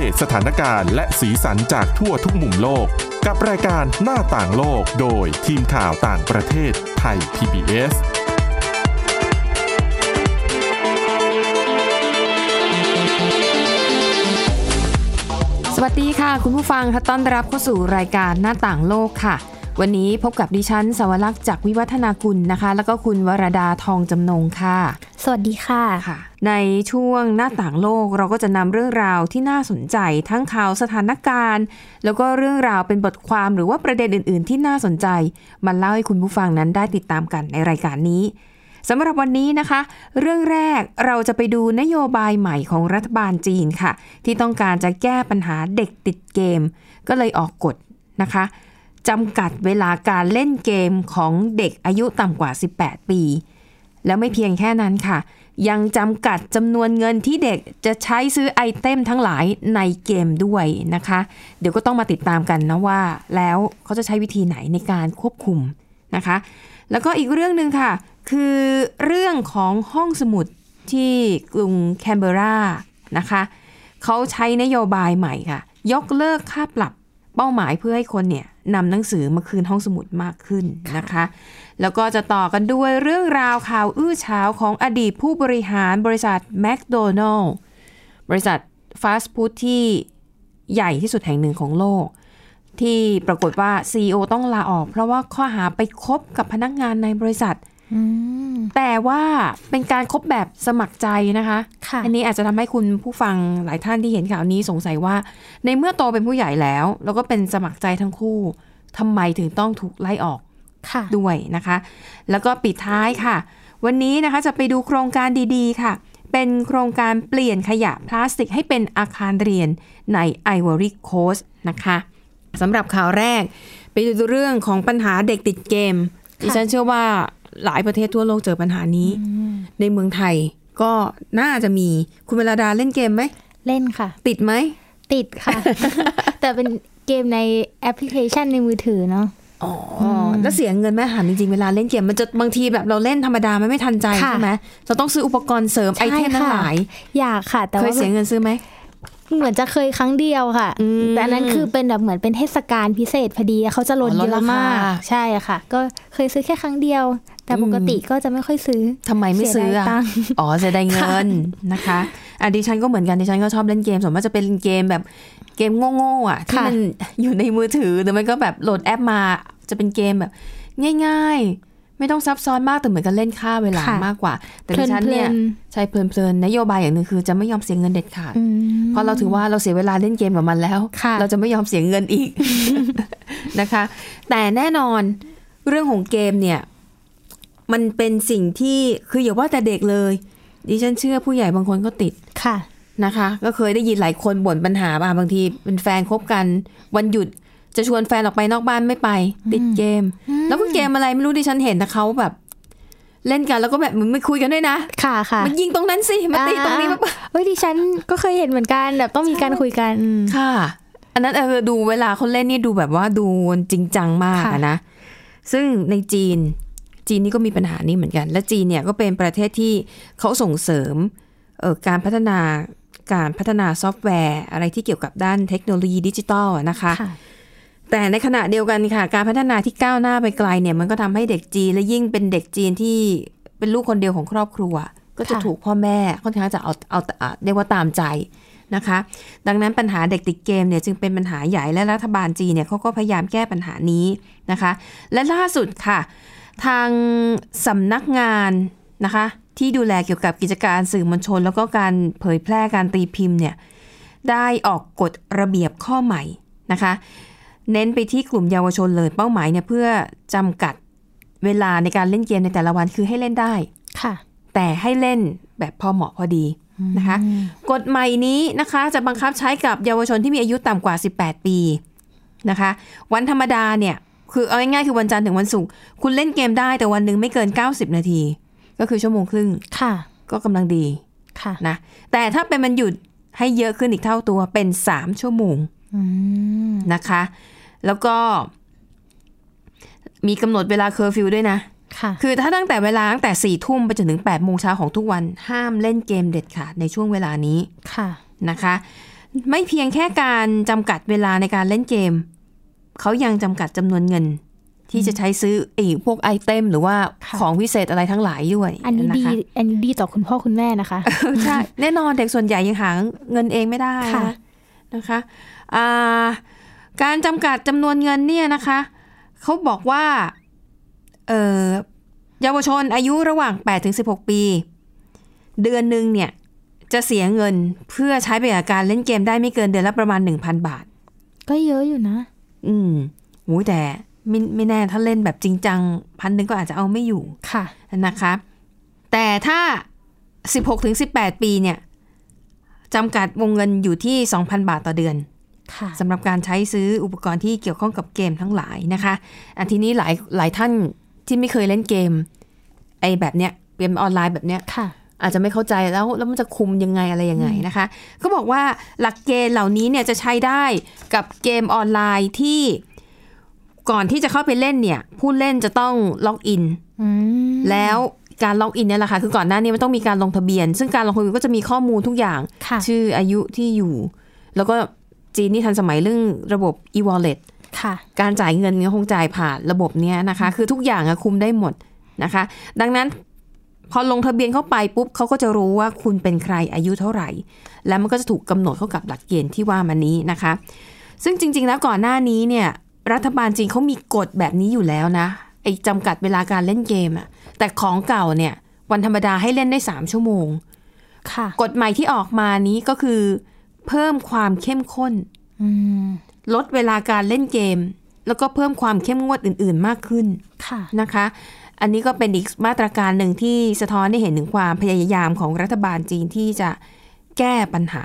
เดตสถานการณ์และสีสันจากทั่วทุกมุมโลก กับรายการหน้าต่างโลกโดยทีมข่าวต่างประเทศไทย PBS สวัสดีค่ะ คุณผู้ฟังค่ะต้อนรับเข้าสู่รายการหน้าต่างโลกค่ะ วันนี้พบกับดิฉันสวรักษ์จากวิวัฒนาคุณนะคะ แล้วก็คุณวรดาทองจำนงค่ะ สวัสดีค่ะค่ะ ในช่วงหน้าต่างโลกเราก็จะนำเรื่องราวที่น่าสนใจทั้งข่าวสถานการณ์ แล้วก็เรื่องราวเป็นบทความหรือว่าประเด็นอื่น ๆ ที่น่าสนใจมาเล่าให้คุณผู้ฟังนั้นได้ติดตามกันในรายการนี้สำหรับวันนี้นะคะ เรื่องแรกเราจะไปดูนโยบายใหม่ของรัฐบาลจีนค่ะ ที่ต้องการจะแก้ปัญหาเด็กติดเกม ก็เลยออกกฎนะคะจำกัดเวลาการเล่นเกมของเด็กอายุต่ำกว่า 18 ปี แล้วไม่เพียงแค่นั้นค่ะ ยังจำกัดจำนวนเงินที่เด็กจะใช้ซื้อไอเทมทั้งหลายในเกมด้วยนะคะ เดี๋ยวก็ต้องมาติดตามกันนะว่า แล้วเขาจะใช้วิธีไหนในการควบคุมนะคะ แล้วก็อีกเรื่องหนึ่งค่ะ คือเรื่องของห้องสมุดที่กรุงแคนเบรานะคะเขาใช้นโยบายใหม่ค่ะ ยกเลิกค่าปรับเป้าหมายเพื่อให้คนเนี่ยนำหนังสือมาคืนห้องสมุดมากขึ้นนะคะ แล้วก็จะต่อกันด้วยเรื่องราวข่าวอื้อเฉาวของอดีตผู้บริหารบริษัทแมคโดนัลล์บริษัทฟาสต์ฟู้ดที่ใหญ่ที่สุดแห่งหนึ่งของโลก ที่ปรากฏว่า CEO ต้องลาออก เพราะว่าข้อหาไปคบกับพนักงานในบริษัทแต่ว่าเป็นการคบแบบสมัครใจนะคะค่ะอันนี้อาจจะทำให้คุณผู้ฟังหลายท่านที่เห็นข่าวนี้สงสัยว่า ในเมื่อโตเป็นผู้ใหญ่แล้ว แล้วก็เป็นสมัครใจทั้งคู่ทำไมถึงต้องถูกไล่ออกค่ะ ด้วยนะคะ แล้วก็ปิดท้ายค่ะ วันนี้นะคะจะไปดูโครงการดีๆ ค่ะ เป็นโครงการเปลี่ยนขยะพลาสติกให้เป็นอาคารเรียนในไอวอรี่โคสนะคะสำหรับข่าวแรก ไปดูเรื่องของปัญหาเด็กติดเกมดิฉันเชื่อว่าหลายประเทศทั่วโลกเจอปัญหานี้ ในเมืองไทยก็น่าจะมีคุณเวลาดาเล่นเกมไหม เล่นค่ะ ติดไหม ติดค่ะ แต่เป็นเกมในแอปพลิเคชันในมือถือเนาะ อ๋อ แล้วเสียเงินไหมถามจริงๆ เวลาเล่นเกมมันจะบางทีแบบเราเล่นธรรมดามันไม่ทันใจค่ะใช่ไหมเราต้องซื้ออุปกรณ์เสริมไอใช่เทมทั้งค่ะหลาย อยากค่ะ แต่เคยว่าเสียเงินซื้อไหมเหมือนจะเคยครั้งเดียวค่ะอืมแต่อันนั้นคือเป็นแบบเหมือนเป็นเทศกาลพิเศษพอดีเขาจะลดอ๋อลเยดราอะคามมาก ใช่ค่ะ ก็เคยซื้อแค่ครั้งเดียว แต่ปกติก็จะไม่ค่อยซื้อทำไมไม่ซื้อเสียดายอะตังค์อ๋อเสียดายเงินนะคะอะดิฉันก็เหมือนกันดิฉันก็ชอบเล่นเกมส่วนมากจะเป็นเกมแบบ เกมโง่ๆอะที่ค่ะมันอยู่ในมือถือหรือไม่ก็แบบโหลดแอปมาจะเป็นเกมแบบ ง่าย ๆ ไม่ต้องซับซ้อนมากแต่เหมือนกันเล่นค่าเวลาค่ะมากกว่า แต่ดิฉันเนี่ยเพลินใช่เพลินๆนโยบายอย่างหนึ่งคือจะไม่ยอมเสียเงินเด็ดขาดอืมเพราะเราถือว่าเราเสียเวลาเล่นเกมกับมันแล้วค่ะเราจะไม่ยอมเสียเงินอีกนะคะ แต่แน่นอนเรื่องของเกมเนี่ยมันเป็นสิ่งที่คืออย่าว่าแต่เด็กเลย ดิฉันเชื่อผู้ใหญ่บางคนก็ติดค่ะ นะคะ ก็เคยได้ยินหลายคนบ่นปัญหาบ้างบางทีเป็นแฟนคบกันวันหยุดจะชวนแฟนออกไปนอกบ้านไม่ไป ติดเกม แล้วก็เกมอะไรไม่รู้ดิฉันเห็นแต่เขาแบบ เล่นกันแล้วก็แบบเหมันไม่คุยกันด้วยนะ ค่ะค่ะมันยิงตรงนั้นสิมาตีตรงนี้อ่ามาเฮ้ยดิฉันก็เคยเห็นเหมือนกันแบบต้องมีการคุยกันอืมค่ะ อันนั้นเออดูเวลาเขาเล่นนี่ดูแบบว่าดูจริงจังมากค่ะอะนะ ซึ่งในจีน จีนนี่ก็มีปัญหานี้เหมือนกัน และจีนเนี่ยก็เป็นประเทศที่เขาส่งเสริมเอ่อการพัฒนา การพัฒนาซอฟต์แวร์ อะไรที่เกี่ยวกับด้านเทคโนโลยีดิจิทัลอะนะคะค่ะแต่ในขณะเดียวกันค่ะ การพัฒนาที่ก้าวหน้าไปไกลเนี่ยมันก็ทำให้เด็กจีนและยิ่งเป็นเด็กจีนที่เป็นลูกคนเดียวของครอบครัว ก็จะค่ะถูกพ่อแม่ค่อนข้างจะเอาเอาเอาเรียกว่าตามใจนะคะ ดังนั้นปัญหาเด็กติดเกมเนี่ยจึงเป็นปัญหาใหญ่และรัฐบาลจีนเนี่ยเขาก็พยายามแก้ปัญหานี้นะคะ และล่าสุดค่ะ ทางสำนักงานนะคะ ที่ดูแลเกี่ยวกับกิจการสื่อมวลชน แล้วก็การเผยแพร่การตีพิมพ์เนี่ยได้ออกกฎระเบียบข้อใหม่นะคะ เน้นไปที่กลุ่มเยาวชนเลยเป้าหมายเนี่ยเพื่อจำกัดเวลาในการเล่นเกมในแต่ละวันคือให้เล่นได้ค่ะ แต่ให้เล่นแบบพอเหมาะพอดีนะคะ กฎใหม่นี้นะคะจะบังคับใช้กับเยาวชนที่มีอายุต่ำกว่า 18 ปีนะคะ วันธรรมดาเนี่ยคือเอาง่ายๆคือวันจันทร์ถึงวันศุกร์คุณเล่นเกมได้แต่วันหนึ่งไม่เกิน 90 นาที ก็คือชั่วโมงครึ่งค่ะ ก็กำลังดีค่ะนะแต่ถ้าเป็นมันหยุดให้เยอะขึ้นอีกเท่าตัวเป็น3ชั่วโมงอืมนะคะ แล้วก็ มีกำหนดเวลาเคอร์ฟิวด้วยนะค่ะ คือถ้าตั้งแต่เวลาตั้งแต่สี่ทุ่มไปจนถึงแปดโมงเช้าของทุกวัน ห้ามเล่นเกมเด็ดขาดในช่วงเวลานี้ค่ะนะคะ ไม่เพียงแค่การจำกัดเวลาในการเล่นเกม เขายังจำกัดจำนวนเงิน ที่จะใช้ซื้อไอ้พวกไอเทมหรือว่าค่ะของพิเศษอะไรทั้งหลายด้วย อันนี้ดีค่ะอันนี้ดีต่อคุณพ่อคุณแม่นะคะใช่แน่นอนเด็กส่วนใหญ่ยังหาเงินเองไม่ได้ค่ะนะนะคะอ่าการจำกัดจำนวนเงินเนี่ยนะคะเขาบอกว่าเอ่อเยาวชนอายุระหว่าง 8 ถึง 16 ปี เดือนหนึ่งเนี่ยจะเสียเงินเพื่อใช้ไปกับการเล่นเกมได้ไม่เกินเดือนละประมาณ 1,000 บาท ก็เยอะอยู่นะ อืมโอ้ยแต่ ไม่ไม่แน่ถ้าเล่นแบบจริงจังพันหนึ่งก็อาจจะเอาไม่อยู่ค่ะนะคะ แต่ถ้า 16ถึง18 ปีเนี่ยจำกัดวงเงินอยู่ที่ 2,000 บาทต่อเดือนค่ะสำหรับการใช้ซื้ออุปกรณ์ที่เกี่ยวข้องกับเกมทั้งหลายนะคะอันทีนี้หลายหลายท่านที่ไม่เคยเล่นเกม ไอ้แบบเนี้ยเกมออนไลน์แบบเนี้ยค่ะอาจจะไม่เข้าใจแล้วแล้วมันจะคุมยังไงอะไรยังไงนะคะเขาบอกว่าหลักเกณฑ์เหล่านี้เนี่ยจะใช้ได้กับเกมออนไลน์ที่ ก่อนที่จะเข้าไปเล่นเนี่ย ผู้เล่นจะต้องล็อกอินอืมแล้วการล็อกอินเนี่ยแหละค่ะคือก่อนหน้านี้มันต้องมีการลงทะเบียน ซึ่งการลงทะเบียนก็จะมีข้อมูลทุกอย่างค่ะชื่ออายุที่อยู่ แล้วก็จีนนี่ทันสมัยเรื่องระบบ e-wallet ค่ะการจ่ายเงินก็คงจ่ายผ่านระบบเนี้ยนะคะ คือทุกอย่างอะคุมได้หมดนะคะ ดังนั้นพอลงทะเบียนเข้าไปปุ๊บเขาก็จะรู้ว่าคุณเป็นใครอายุเท่าไหร่ แล้วมันก็จะถูกกำหนดเข้ากับหลักเกณฑ์ที่ว่ามานี้นะคะ ซึ่งจริง ๆ แล้วก่อนหน้านี้เนี่ย รัฐบาลจีนเขามีกฎแบบนี้อยู่แล้วนะไอ้จำกัดเวลาการเล่นเกมอะแต่ของเก่าเนี่ย วันธรรมดาให้เล่นได้3ชั่วโมง ค่ะ กฎใหม่ที่ออกมานี้ก็คือ เพิ่มความเข้มข้นอืมลดเวลาการเล่นเกม แล้วก็เพิ่มความเข้มงวดอื่น ๆ มากขึ้นค่ะนะคะ อันนี้ก็เป็นอีกมาตรการหนึ่งที่สะท้อนให้เห็นถึงความพยายามของรัฐบาลจีนที่จะแก้ปัญหา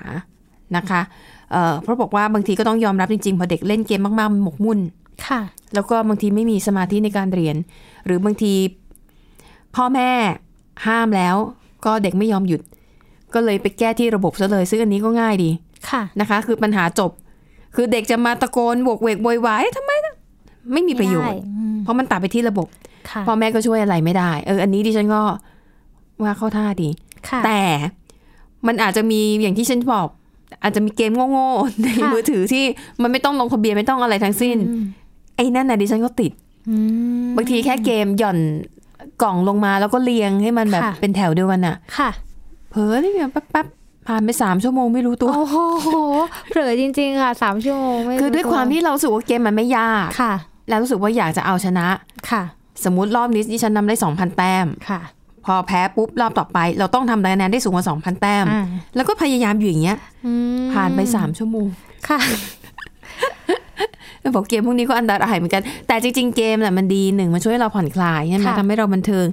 นะคะ เอ่อเพราะบอกว่าบางทีก็ต้องยอมรับจริงๆ พอเด็กเล่นเกมมากๆมันหมกมุ่นค่ะ แล้วก็บางทีไม่มีสมาธิในการเรียน หรือบางทีพ่อแม่ห้ามแล้ว ก็เด็กไม่ยอมหยุด ก็เลยไปแก้ที่ระบบซะเลยซึ่งอันนี้ก็ง่ายดีค่ะนะคะ คือปัญหาจบ คือเด็กจะมาตะโกนบวกเวกโวยวายเอ๊ะทำไมนะไม่มีประโยชน์ไม่ได้อืมเพราะมันตัดไปที่ระบบค่ะพ่อแม่ก็ช่วยอะไรไม่ได้ เออ อันนี้ดิฉันก็ว่าเข้าท่าดีค่ะแต่มันอาจจะมีอย่างที่ฉันบอก อาจจะมีเกมโง่ๆในค่ะมือถือที่มันไม่ต้องลงทะเบียนไม่ต้องอะไรทั้งสิ้นอืมไอ้นั่นน่ะดิฉันก็ติดอืมบางทีแค่เกมหย่อนกล่องลงมาแล้วก็เรียงให้มันแบบค่ะเป็นแถวเดียวกันน่ะ ค่ะ เผลอนี่แบบแป๊บๆผ่านไปสามชั่วโมงไม่รู้ตัว โอ้โหเผลอจริง ๆ ค่ะสามชั่วโมงไม่คือด้วยรู้ความที่เรารู้สึกว่าเกมมันไม่ยากค่ะ แล้วรู้สึกว่าอยากจะเอาชนะค่ะ สมมติรอบนี้ดิฉันนำได้2,000แต้มค่ะ พอแพ้ปุ๊บรอบต่อไป เราต้องทำคะแนนได้สูงกว่า2,000แต้มอ่าแล้วก็พยายามอยู่อย่างเงี้ยอืมผ่านไป3ชั่วโมงค่ะบอกเกมพวกนี้ก็อันตรายเหมือนกัน แต่จริง ๆ เกมน่ะมันดีหนึ่งมันช่วยให้เราผ่อนคลายใช่ไหมค่ะทำให้เราบันเทิง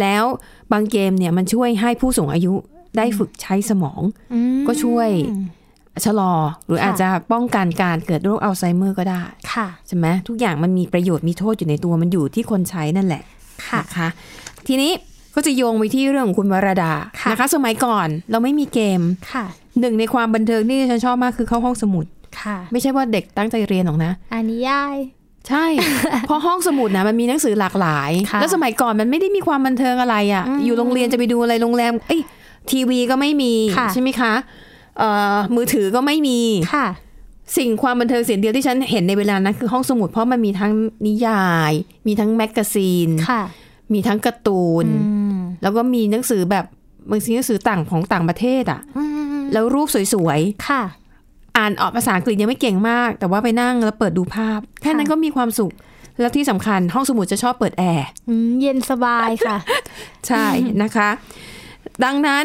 แล้วบางเกมเนี่ยมันช่วยให้ผู้สูงอายุได้ฝึกใช้สมองอืมก็ช่วยชะลอหรือค่ะอาจจะป้องกันการเกิดโรคอัลไซเมอร์ก็ได้ค่ะใช่ไหมทุกอย่างมันมีประโยชน์มีโทษอยู่ในตัวมันอยู่ที่คนใช้นั่นแหละค่ะนะคะทีนี้ ก็จะโยงไปที่เรื่องของคุณวรดาค่ะนะคะ สมัยก่อนเราไม่มีเกมค่ะหนึ่งในความบันเทิงที่ฉันชอบมากคือเข้าห้องสมุดค่ะ ไม่ใช่ว่าเด็กตั้งใจเรียนหรอกนะอันนี้ยายใช่ เพราะห้องสมุดนะมันมีหนังสือหลากหลายค่ะแล้วสมัยก่อนมันไม่ได้มีความบันเทิงอะไรอะ่ะอืมอยู่โรงเรียนจะไปดูอะไรโรงแรม เอ้ยทีวีก็ไม่มีค่ะใช่ไหมคะเอ่อมือถือก็ไม่มีค่ะ สิ่งความบันเทิงสิ่งเดียวที่ฉันเห็นในเวลานั้นคือห้องสมุดเพราะมันมีทั้งนิยาย มีทั้งแมกกาซีนค่ะ มีทั้งการ์ตูนอืมแล้วก็มีหนังสือแบบบางทีหนังสือต่างของต่างประเทศอะค่ะอืมแล้วรูปสวยค่ะๆอ่านออกภาษาอังกฤษยังไม่เก่งมาก แต่ว่าไปนั่งแล้วเปิดดูภาพ แค่นั้นก็มีความสุข แล้วที่สำคัญห้องสมุดจะชอบเปิดแอร์อืมเย็นสบายค่ะ ใช่นะคะ ดังนั้น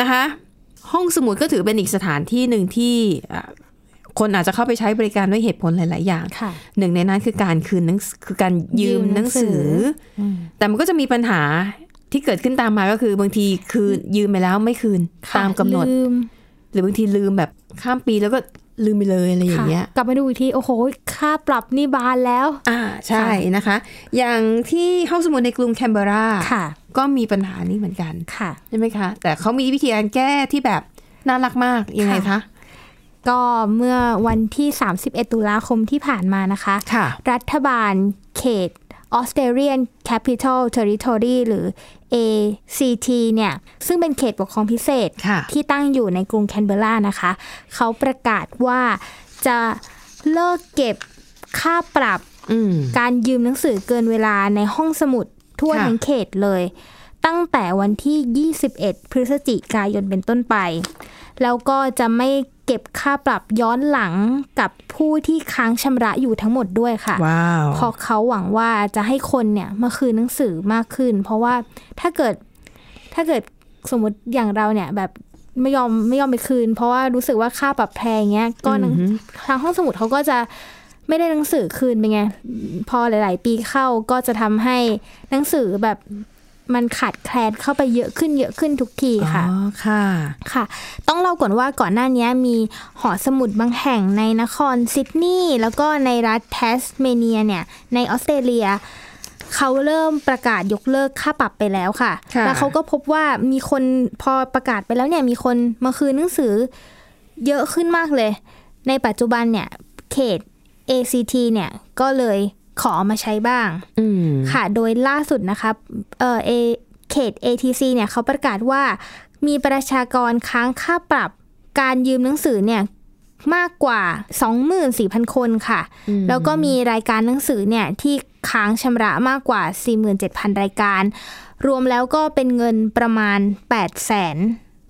นะคะ ห้องสมุดก็ถือเป็นอีกสถานที่หนึ่งที่อะ คนอาจจะเข้าไปใช้บริการด้วยเหตุผลหลาย ๆ อย่างค่ะหนึ่งในนั้นคือการคืนหนังสือคือการยืมยืมหหนันังงสืสือออแต่มันก็จะมีปัญหาที่เกิดขึ้นตามมาก็คือบางทีคืนยืมไปแล้วไม่คืนค่ะตามกำหนดลืมหรือบางทีลืมแบบข้ามปีแล้วก็ลืมไปเลยอะไรอย่างเงี้ยค่ะกลับมาดูอีกที โอ้โห ค่าปรับนี่บานแล้ว อ่าใช่นะคะ อย่างที่ห้องสมุดในกรุงแคนเบราค่ะก็มีปัญหานี้เหมือนกันค่ะใช่ไหมคะ แต่เขามีวิธีการแก้ที่แบบน่ารักมากยังไงคะ ก็เมื่อวันที่ 31 ตุลาคมที่ผ่านมานะคะค่ะรัฐบาลเขต Australian Capital Territory หรือ ACT เนี่ย ซึ่งเป็นเขตปกครองพิเศษค่ะที่ตั้งอยู่ในกรุงแคนเบอร์รานะคะ เขาประกาศว่าจะเลิกเก็บค่าปรับอืมการยืมหนังสือเกินเวลาในห้องสมุดทั่วค่ะทั้งเขตเลย ตั้งแต่วันที่ 21 พฤศจิกายนเป็นต้นไป แล้วก็จะไม่ เก็บค่าปรับย้อนหลังกับผู้ที่ค้างชำระอยู่ทั้งหมดด้วยค่ะว้าวเพราะเขาหวังว่าจะให้คนเนี่ยมาคืนหนังสือมากขึ้น เพราะว่าถ้าเกิดถ้าเกิดสมมติอย่างเราเนี่ยแบบไม่ยอมไม่ยอมไปคืน เพราะว่ารู้สึกว่าค่าปรับแพงเงี้ยก็หนังอือหือทางห้องสมุดเขาก็จะไม่ได้หนังสือคืนไปไง พอหลาย ๆ ปีเข้าก็จะทำให้หนังสือแบบ มันขาดแคลนเข้าไปเยอะขึ้นเยอะขึ้นทุกทีค่ะ อ๋อ ค่ะ ค่ะ ต้องเล่าก่อนว่าก่อนหน้านี้มีหอสมุดบางแห่งในนครซิดนีย์แล้วก็ในรัฐแทสมาเนียเนี่ย ในออสเตรเลีย เขาเริ่มประกาศยกเลิกค่าปรับไปแล้วค่ะค่ะแล้วเขาก็พบว่ามีคนพอประกาศไปแล้วเนี่ย มีคนมาคืนหนังสือเยอะขึ้นมากเลย ในปัจจุบันเนี่ยเขต ACT เนี่ยก็เลย ขอเอามาใช้บ้างอืมค่ะ โดยล่าสุดนะคะเออเอเขต ATC เนี่ยเขาประกาศว่ามีประชากรค้างค่าปรับการยืมหนังสือเนี่ยมากกว่า 24,000 คนค่ะ แล้วก็มีรายการหนังสือเนี่ยที่ค้างชำระมากกว่า 47,000 รายการ รวมแล้วก็เป็นเงินประมาณ8แสน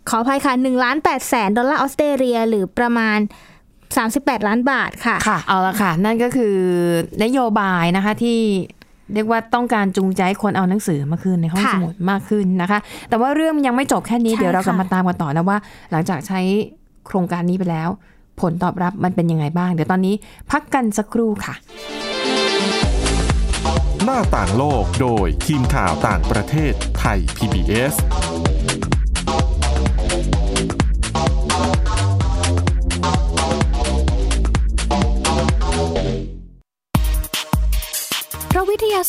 ขออภัยค่ะ1ล้าน8แสนดอลลาร์ออสเตรเลียหรือประมาณ 38 ล้านบาทค่ะ ค่ะ เอาละค่ะ นั่นก็คือนโยบายนะคะที่เรียกว่าต้องการจูงใจให้คนเอาหนังสือมาคืนในห้องค่ะสมุดมากขึ้นนะคะ แต่ว่าเรื่องมันยังไม่จบแค่นี้ใช่เดี๋ยวเรากลับค่ะมาตามกันต่อนะว่า หลังจากใช้โครงการนี้ไปแล้ว ผลตอบรับมันเป็นยังไงบ้าง เดี๋ยวตอนนี้พักกันสักครู่ค่ะ หน้าต่างโลกโดยทีมข่าวต่างประเทศไทย PBS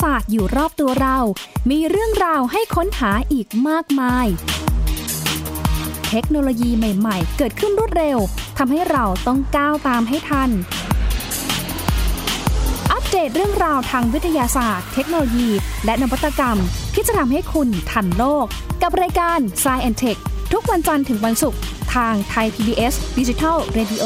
ศาสตร์อยู่รอบตัวเรา มีเรื่องราวให้ค้นหาอีกมากมาย เทคโนโลยีใหม่ๆ เกิดขึ้นรวดเร็วทำให้เราต้องก้าวตามให้ทัน อัปเดตเรื่องราวทางวิทยาศาสตร์ เทคโนโลยี และนวัตกรรม ที่จะทำให้คุณทันโลก กับรายการ s c i e n t e c h ทุกวันจันทร์ถึงวันศุกร์ทางไทย PBS Digital Radio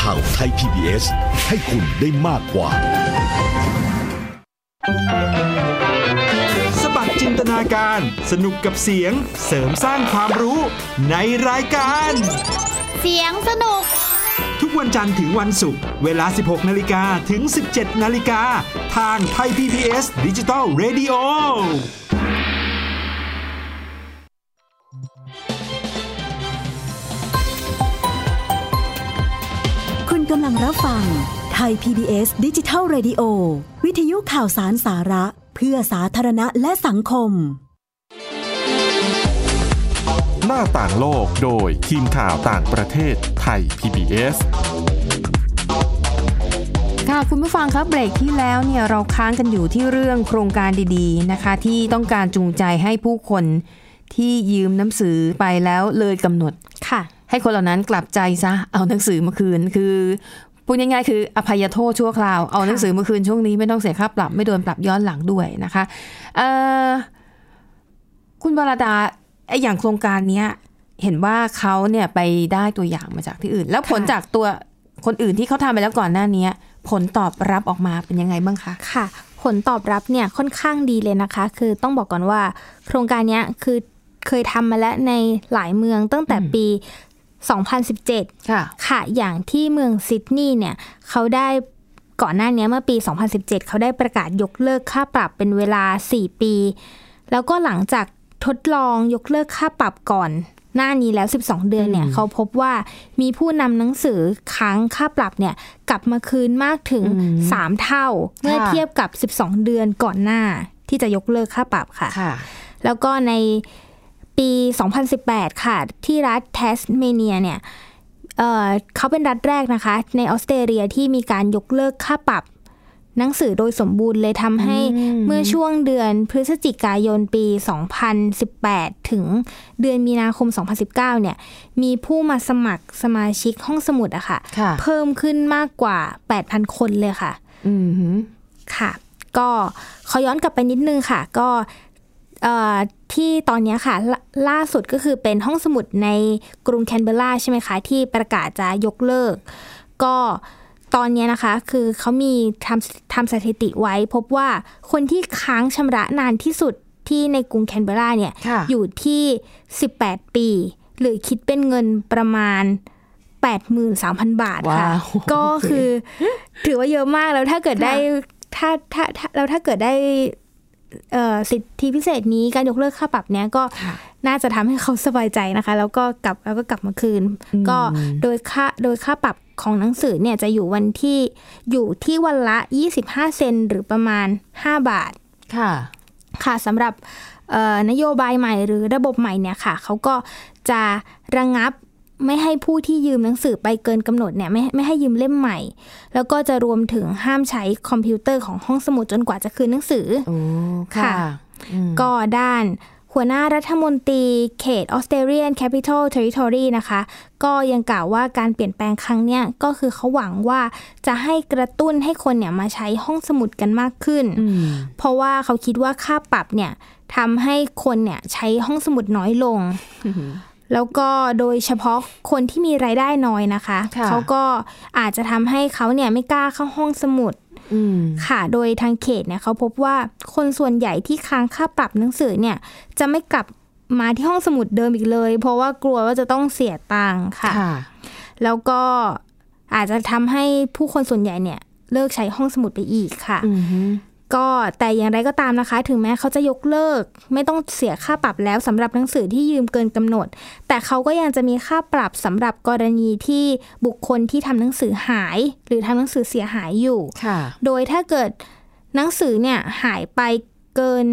ข่าวไทย PBS ให้คุณได้มากกว่า สบัดจินตนาการ สนุกกับเสียง เสริมสร้างความรู้ในรายการ เสียงสนุก ทุกวันจันทร์ถึงวันศุกร์ เวลา 16 นาฬิกาถึง 17 นาฬิกา ทางไทย PBS ดิจิตอล Radio กำลังรับฟังไทย PBS ดิจิทัล Radio วิทยุข่าวสารสาระ เพื่อสาธารณะและสังคม หน้าต่างโลกโดยทีมข่าวต่างประเทศไทย PBS ค่ะคุณผู้ฟังครับเบรกที่แล้วเนี่ยเราค้างกันอยู่ที่เรื่องโครงการดีๆนะคะ ที่ต้องการจูงใจให้ผู้คนที่ยืมหนังสือไปแล้วเลยกำหนดค่ะ ให้คนเหล่านั้นกลับใจซะ เอาหนังสือมาคืน คือพูดง่ายๆคืออภัยโทษชั่วคราว เอาหนังสือมาคืนช่วงนี้ไม่ต้องเสียค่าปรับไม่โดนปรับย้อนหลังด้วยนะคะเอ่อคุณบรดาไออย่างโครงการเนี้ยเห็นว่าเขาเนี่ยไปได้ตัวอย่างมาจากที่อื่น แล้วผลค่ะจากตัวคนอื่นที่เขาทำไปแล้วก่อนหน้านี้ผลตอบรับออกมาเป็นยังไงบ้างคะค่ะ ผลตอบรับเนี่ยค่อนข้างดีเลยนะคะ คือต้องบอกก่อนว่า โครงการเนี้ยคือเคยทำมาแล้วในหลายเมืองตั้งแต่ปี 2017 ค่ะค่ะ อย่างที่เมืองซิดนีย์เนี่ยเขาได้ก่อนหน้านี้เมื่อปี 2017 เขาได้ประกาศยกเลิกค่าปรับเป็นเวลา 4 ปี แล้วก็หลังจากทดลองยกเลิกค่าปรับก่อน หน้านี้แล้ว 12 เดือนเนี่ยอืมเขาพบว่ามีผู้นำหนังสือค้างค่าปรับเนี่ยกลับมาคืนมากถึงอืม3เท่า เมื่อค่ะเทียบกับ 12 เดือนก่อนหน้าที่จะยกเลิกค่าปรับค่ะค่ะแล้วก็ใน ปี 2018 ค่ะ ที่รัฐแทสมาเนียเนี่ยเอ่อเขาเป็นรัฐแรกนะคะ ในออสเตรเลียที่มีการยกเลิกค่าปรับหนังสือโดยสมบูรณ์เลยทำให้อืมเมื่อช่วงเดือนพฤศจิกายนปี 2018 ถึงเดือนมีนาคม 2019 เนี่ย มีผู้มาสมัครสมาชิกห้องสมุดอะค่ะค่ะเพิ่มขึ้นมากกว่า 8,000 คนเลยค่ะ อืมหือค่ะ ก็ขอย้อนกลับไปนิดนึงค่ะ ก็เอ่อ ที่ตอนเนี้ยค่ะลล่าสุดก็คือเป็นห้องสมุดในกรุงแคนเบอร์ราใช่ไหมคะที่ประกาศจะยกเลิก ก็ตอนเนี้ยนะคะคือเขามีทำทำสถิติไว้ พบว่าคนที่ค้างชำระนานที่สุดที่ในกรุงแคนเบอร์ราเนี่ยค่ะอยู่ที่ 18 ปี หรือคิดเป็นเงินประมาณ 83,000 บาทค่ะว้าวก็คือถือว่าเยอะมากแล้วถ้าเกิดได้ถ้าถ้าถ้าแล้วถ้าเกิดได้เอ่อ สิทธิพิเศษนี้การยกเลิกค่าปรับเนี้ยก็ค่ะน่าจะทำให้เขาสบายใจนะคะ แล้วก็กลับแล้วก็กลับมาคืน ก็โดยค่าโดยค่าปรับของหนังสือเนี่ยจะอยู่วันที่อยู่ที่วันละ 25 เซนต์หรือประมาณ 5 บาทค่ะ ค่ะสำหรับเอ่อนโยบายใหม่หรือระบบใหม่เนี่ยค่ะเขาก็จะระงับ ไม่ให้ผู้ที่ยืมหนังสือไปเกินกำหนดเนี่ยไม่ไม่ให้ยืมเล่มใหม่ แล้วก็จะรวมถึงห้ามใช้คอมพิวเตอร์ของห้องสมุดจนกว่าจะคืนหนังสือโอ้ค่ะค่ะอืมก็ด้านหัวหน้ารัฐมนตรีเขตออสเตรเลียนแคปิตอลเทอริทอรีนะคะ ก็ยังกล่าวว่าการเปลี่ยนแปลงครั้งเนี้ยก็คือเขาหวังว่าจะให้กระตุ้นให้คนเนี่ยมาใช้ห้องสมุดกันมากขึ้นอืมเพราะว่าเขาคิดว่าค่าปรับเนี่ยทำให้คนเนี่ยใช้ห้องสมุดน้อยลง แล้วก็โดยเฉพาะคนที่มีรายได้น้อยนะคะค่ะเขาก็อาจจะทำให้เขาเนี่ยไม่กล้าเข้าห้องสมุดอืมค่ะ โดยทางเขตเนี่ยเขาพบว่าคนส่วนใหญ่ที่ค้างค่าปรับหนังสือเนี่ย จะไม่กลับมาที่ห้องสมุดเดิมอีกเลย เพราะว่ากลัวว่าจะต้องเสียตังค์ค่ะค่ะแล้วก็อาจจะทำให้ผู้คนส่วนใหญ่เนี่ย เลิกใช้ห้องสมุดไปอีกค่ะอืมหือ ก็แต่อย่างไรก็ตามนะคะ ถึงแม้เขาจะยกเลิก ไม่ต้องเสียค่าปรับแล้วสำหรับหนังสือที่ยืมเกินกำหนด แต่เขาก็ยังจะมีค่าปรับสำหรับกรณีที่บุคคลที่ทำหนังสือหาย หรือทำหนังสือเสียหายอยู่ค่ะโดยถ้าเกิดหนังสือเนี่ยหายไปเกิน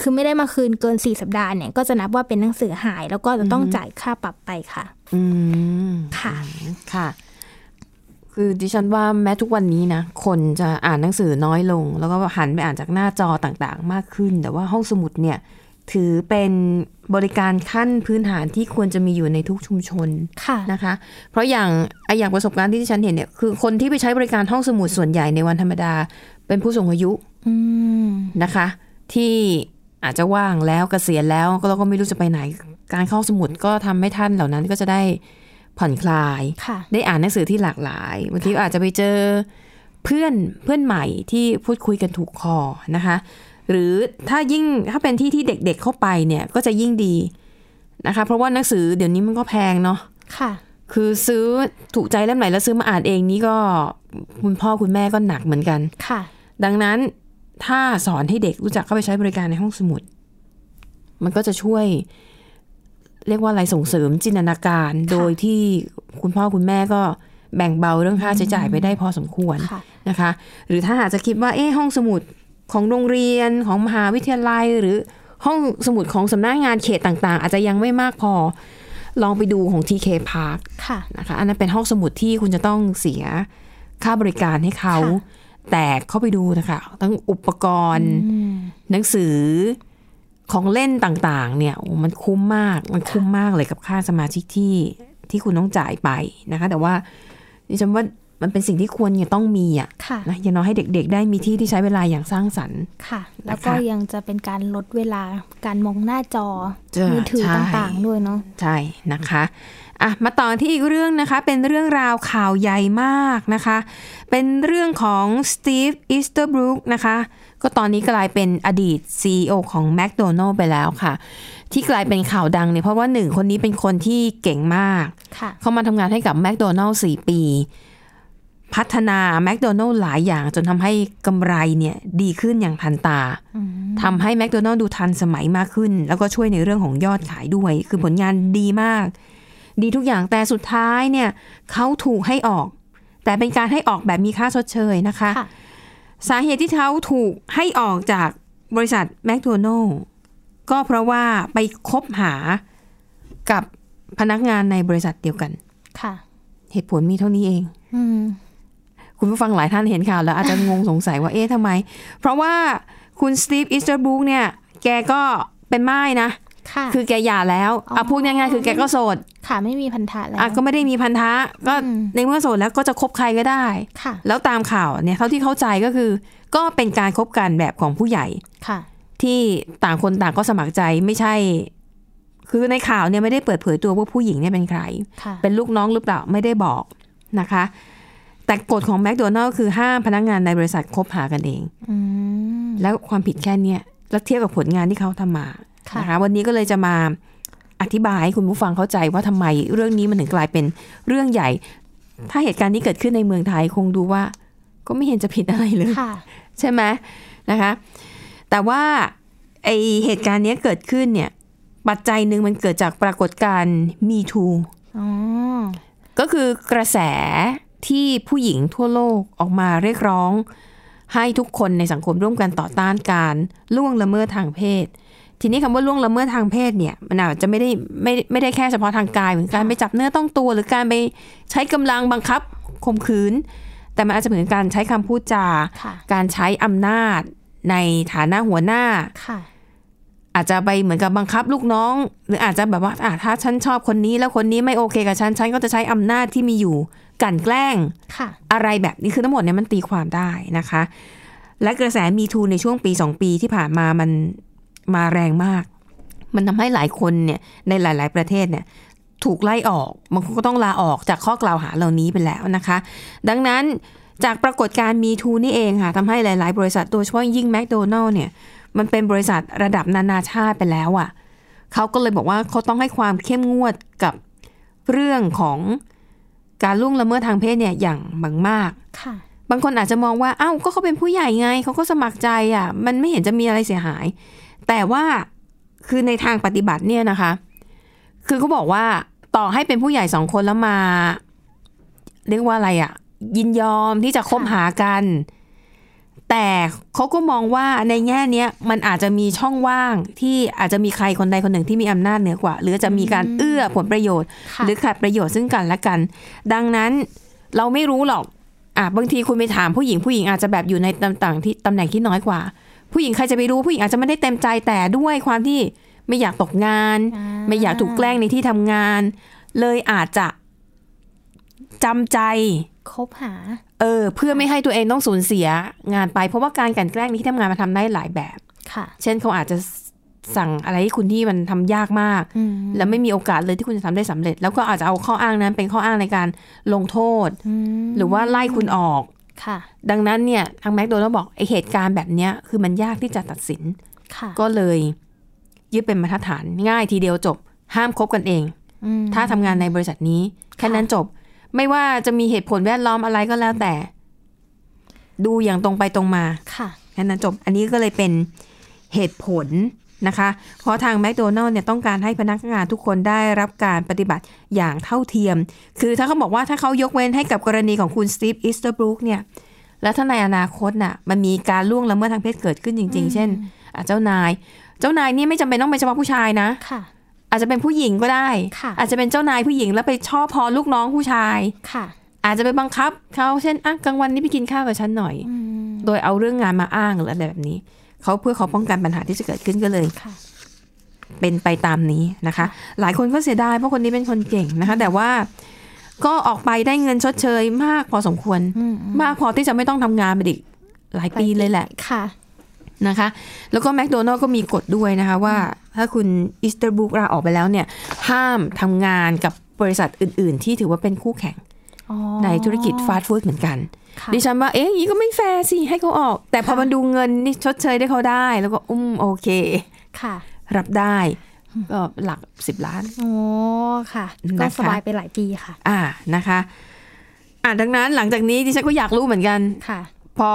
คือไม่ได้มาคืนเกินสี่สัปดาห์เนี่ย ก็จะนับว่าเป็นหนังสือหาย แล้วก็จะต้องจ่ายค่าปรับไปค่ะ อืมค่ะค่ะ คือดิฉันว่าแม้ทุกวันนี้นะ คนจะอ่านหนังสือน้อยลง แล้วก็หันไปอ่านจากหน้าจอต่างๆ มากขึ้น แต่ว่าห้องสมุดเนี่ย ถือเป็นบริการขั้นพื้นฐานที่ควรจะมีอยู่ในทุกชุมชนค่ะนะคะ เพราะอย่างไอะอย่างประสบการณ์ที่ดิฉันเห็นเนี่ยคือคนที่ไปใช้บริการห้องสมุดส่วนใหญ่ในวันธรรมดา เป็นผู้สูงอายุอืมนะคะ ที่อาจจะว่างแล้วเกษียณแล้วก็เราก็ไม่รู้จะไปไหน การเข้าสมุดก็ทำให้ท่านเหล่านั้นก็จะได้ ผ่อนคลายค่ะได้อ่านหนังสือที่หลากหลายบางทีอาจจะไปเจอเพื่อนเพื่อนใหม่ที่พูดคุยกันถูกคอนะคะ หรือถ้ายิ่งถ้าเป็นที่ที่เด็กๆเข้าไปเนี่ยก็จะยิ่งดีนะคะ เพราะว่าหนังสือเดี๋ยวนี้มันก็แพงเนาะค่ะ คือซื้อถูกใจเล่มไหนแล้วซื้อมาอ่านเองนี่ก็คุณพ่อคุณแม่ก็หนักเหมือนกันค่ะ ดังนั้นถ้าสอนให้เด็กรู้จักเข้าไปใช้บริการในห้องสมุด มันก็จะช่วย เรียกว่าอะไรส่งเสริมจินตนาการ โดยที่คุณพ่อคุณแม่ก็แบ่งเบาเรื่องค่าใช้จ่ายไปได้พอสมควรค่ะนะคะ หรือถ้าหากจะคิดว่าเอ๊ะห้องสมุดของโรงเรียนของมหาวิทยาลัย หรือห้องสมุดของสำนักงานเขตต่าง ๆ อาจจะยังไม่มากพอลองไปดูของ TK Park ค่ะนะคะอันนั้นเป็นห้องสมุดที่คุณจะต้องเสียค่าบริการให้เขาค่ะแต่เข้าไปดูนะคะทั้งอุปกรณ์ หนังสือ ของเล่นต่างๆ เนี่ยมันคุ้มมากมันคุ้มมากเลยกับค่าสมาชิกที่ที่คุณต้องจ่ายไปนะคะ แต่ว่าดิฉันว่า มันเป็นสิ่งที่ควรจะต้องมีอะค่ะนะอย่างน้อยให้เด็ก ๆ ได้มีที่ที่ใช้เวลาอย่างสร้างสรรค์ค่ะ แล้วก็นะคะยังจะเป็นการลดเวลาการมองหน้าจอเจอมือถือใช่ต่างๆด้วยเนาะใช่นะคะอะมาต่อที่อีกเรื่องนะคะ เป็นเรื่องราวข่าวใหญ่มากนะคะ เป็นเรื่องของสตีฟอีสเตอร์บรูคนะคะก็ตอนนี้กลายเป็นอดีต CEO ของ McDonald ไปแล้วค่ะ ที่กลายเป็นข่าวดังเนี่ยเพราะว่าหนึ่งคนนี้เป็นคนที่เก่งมากค่ะเขามาทำงานให้กับ McDonald 4 ปี พัฒนา McDonald หลายอย่างจนทำให้กำไรเนี่ยดีขึ้นอย่างทันตาทำให้แมคโดนัลด์ดูทันสมัยมากขึ้น แล้วก็ช่วยในเรื่องของยอดขายด้วย คือผลงานดีมาก ดีทุกอย่างแต่สุดท้ายเนี่ยเขาถูกให้ออก แต่เป็นการให้ออกแบบมีค่าชดเชยนะคะค่ะสาเหตุที่เขาถูกให้ออกจากบริษัทแมคโดนัลด์ก็เพราะว่าไปคบหากับพนักงานในบริษัทเดียวกัน ค่ะ เหตุผลมีเท่านี้เองอืม คุณผู้ฟังหลายท่านเห็นข่าวแล้วอาจจะงงสงสัยว่าเอ๊ะทำไม เพราะว่าคุณสตีฟอีสเตอร์บรูคเนี่ย แกก็เป็นไม้นะค่ะ คือแกหย่าแล้วอะพูดง่ายๆคือแกก็โสด ค่ะไม่มีพันธะแล้วอะก็ไม่ได้มีพันธะ ก็อืม ในเมื่อโสดแล้วก็จะคบใครก็ได้ ค่ะ แล้วตามข่าวเนี่ยเท่าที่เข้าใจก็คือ ก็เป็นการคบกันแบบของผู้ใหญ่ ค่ะ ที่ต่างคนต่างก็สมัครใจไม่ใช่ คือในข่าวเนี่ยไม่ได้เปิดเผยตัวว่าผู้หญิงเนี่ยเป็นใคร ค่ะ เป็นลูกน้องหรือเปล่าไม่ได้บอกนะคะ แต่กฎของแมคโดนัลล์คือห้ามพนักงานในบริษัทคบหากันเองอืมแล้วความผิดแค่เนี้ยแล้วเทียบกับผลงานที่เขาทำมาค่ะนะคะวันนี้ก็เลยจะมาอธิบายให้คุณผู้ฟังเข้าใจว่าทำไมเรื่องนี้มันถึงกลายเป็นเรื่องใหญ่ ถ้าเหตุการณ์นี้เกิดขึ้นในเมืองไทยคงดูว่า ก็ไม่เห็นจะผิดอะไรเลยค่ะใช่ไหมนะคะ แต่ว่าไอเหตุการณ์เนี้ยเกิดขึ้นเนี่ย ปัจจัยหนึ่งมันเกิดจากปรากฏการณ์ Me Too อ๋อก็คือกระแส ที่ผู้หญิงทั่วโลกออกมาเรียกร้อง ให้ทุกคนในสังคมร่วมกันต่อต้านการล่วงละเมิดทางเพศ ทีนี้คำว่าล่วงละเมิดทางเพศเนี่ยมันอาจจะไม่ได้ไม่ไม่ได้แค่เฉพาะทางกายเหมือนการไปจับเนื้อต้องตัว หรือการไปใช้กำลังบังคับข่มขืน แต่มันอาจจะเหมือนการใช้คำพูดจาค่ะการใช้อำนาจในฐานะหัวหน้าค่ะอาจจะไปเหมือนกับบังคับลูกน้อง หรืออาจจะแบบว่าอะถ้าฉันชอบคนนี้แล้วคนนี้ไม่โอเคกับฉันฉันก็จะใช้อำนาจที่มีอยู่ กลั่นแกล้งค่ะอะไรแบบนี้คือทั้งหมดเนี่ยมันตีความได้นะคะ และกระแสมีทูในช่วงปีสองปีที่ผ่านมามันมาแรงมาก มันทำให้หลายคนเนี่ยในหลาย ๆ ประเทศเนี่ยถูกไล่ออกบางคนก็ต้องลาออกจากข้อกล่าวหาเหล่านี้ไปแล้วนะคะ ดังนั้นจากปรากฏการณ์มีทูนี่เองค่ะทำให้หลาย ๆ บริษัทโดยเฉพาะยิ่งแมคโดนัลล์เนี่ยมันเป็นบริษัทระดับนานาชาติไปแล้วอะ่ะเขาก็เลยบอกว่าเขาต้องให้ความเข้มงวดกับเรื่องของ การล่วงละเมิดทางเพศเนี่ยอย่างมากๆค่ะ บางคนอาจจะมองว่าเอ้าก็เขาเป็นผู้ใหญ่ไงเขาก็สมัครใจอะ มันไม่เห็นจะมีอะไรเสียหาย แต่ว่าคือในทางปฏิบัติเนี่ยนะคะ คือเขาบอกว่าต่อให้เป็นผู้ใหญ่สองคนแล้วมา เรียกว่าอะไรอะ ยินยอมที่จะคบหากัน แต่เขาก็มองว่าในแง่เนี้ยมันอาจจะมีช่องว่างที่อาจจะมีใครคนใดคนหนึ่งที่มีอำนาจเหนือกว่า หรือจะมีการเอื้อผลประโยชน์ค่ะหรือขัดประโยชน์ซึ่งกันและกัน ดังนั้นเราไม่รู้หรอกอะบางทีคุณไปถามผู้หญิงผู้หญิงอาจจะแบบอยู่ในตำแหน่งที่ตำแหน่งที่น้อยกว่า ผู้หญิงใครจะไปรู้ผู้หญิงอาจจะไม่ได้เต็มใจแต่ด้วยความที่ไม่อยากตกงานอ่าไม่อยากถูกแกล้งในที่ทำงาน เลยอาจจะจำใจ คบหา เออ เพื่อไม่ให้ตัวเองต้องสูญเสียงานไป เพราะว่าการกลันแกล้งในที่ทำงานมันทำได้หลายแบบค่ะ เช่นเขาอาจจะสั่งอะไรให้คุณที่มันทำยากมากอืมแล้วไม่มีโอกาสเลยที่คุณจะทำได้สำเร็จ แล้วก็อาจจะเอาข้ออ้างนั้นเป็นข้ออ้างในการลงโทษอืมหรือว่าไล่คุณออกค่ะ ดังนั้นเนี่ยทางแมคโดนัลด์บอกไอเหตุการณ์แบบเนี้ยคือมันยากที่จะตัดสินค่ะก็เลยยึดเป็นมาตรฐานง่ายทีเดียวจบ ห้ามคบกันเองอืมถ้าทำงานในบริษัทนี้ แค่นั้นจบ ไม่ว่าจะมีเหตุผลแวดล้อมอะไรก็แล้วแต่ ดูอย่างตรงไปตรงมาค่ะแค่นั้นจบ อันนี้ก็เลยเป็นเหตุผลนะคะ เพราะทางแมคโดนัลด์เนี่ยต้องการให้พนักงานทุกคนได้รับการปฏิบัติอย่างเท่าเทียม คือถ้าเขาบอกว่าถ้าเขายกเว้นให้กับกรณีของคุณสตีฟอีสเตอร์บรูคเนี่ย แล้วถ้าในอนาคตน่ะ มันมีการล่วงละเมิดทางเพศเกิดขึ้นจริง ๆ เช่นอะเจ้านาย เจ้านายนี่ไม่จำเป็นต้องเป็นเฉพาะผู้ชายนะ ค่ะ อาจจะเป็นผู้หญิงก็ได้ค่ะอาจจะเป็นเจ้านายผู้หญิงแล้วไปชอบพอลูกน้องผู้ชายค่ะ อาจจะไปบังคับเขาเช่นอะกลางวันนี้ไปกินข้าวกับฉันหน่อยอืมโดยเอาเรื่องงานมาอ้างหรืออะไรแบบนี้เขาเพื่อเขาป้องกันปัญหาที่จะเกิดขึ้นก็เลยค่ะเป็นไปตามนี้นะคะ หลายคนก็เสียดายเพราะคนนี้เป็นคนเก่งนะคะ แต่ว่าก็ออกไปได้เงินชดเชยมากพอสมควรอืมมากพอที่จะไม่ต้องทำงานไปอีกหลายปีเลยแหละค่ะ นะคะ แล้วก็แมคโดนัลด์ก็มีกฎด้วยนะคะว่า ถ้าคุณอีสเตอร์บรูคลาออกไปแล้วเนี่ย ห้ามทำงานกับบริษัทอื่น ๆ ที่ถือว่าเป็นคู่แข่งอ๋อในธุรกิจฟาสต์ฟู้ดเหมือนกันค่ะดิฉันว่า เอ๊ะอย่างนี้ก็ไม่แฟร์สิ ให้เขาออก แต่พอค่ะมันดูเงินนี่ชดเชยได้เขาได้ แล้วก็อื้มโอเค ค่ะ รับได้ก็หลักสิบล้าน โอ้ ค่ะนะคะก็สบายไปหลายปีค่ะ อ่านะคะ อ่าดังนั้นหลังจากนี้ดิฉันก็อยากรู้เหมือนกัน ค่ะ พอ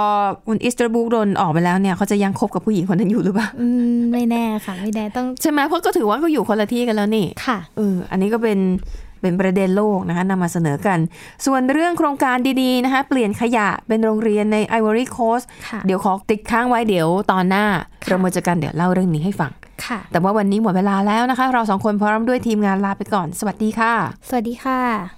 คุณอีสเตอร์บรูคโดนออกไปแล้วเนี่ยเขาจะยังคบกับผู้หญิงคนนั้นอยู่หรือเปล่าอืมไม่แน่ค่ะ ไม่แน่ต้องใช่ไหมเพราะก็ถือว่าเขาอยู่คนละที่กันแล้วนี่ค่ะเอออันนี้ก็เป็นเป็นประเด็นโลกนะคะนำมาเสนอกัน ส่วนเรื่องโครงการดีๆนะคะเปลี่ยนขยะเป็นโรงเรียนในไอวอรี่โคสต์ค่ะเดี๋ยวขอติดค้างไว้เดี๋ยวตอนหน้าค่ะเรามาเจอกันเดี๋ยวเล่าเรื่องนี้ให้ฟังค่ะแต่ว่าวันนี้หมดเวลาแล้วนะคะ เราสองคนพร้อมด้วยทีมงานลาไปก่อน สวัสดีค่ะ สวัสดีค่ะ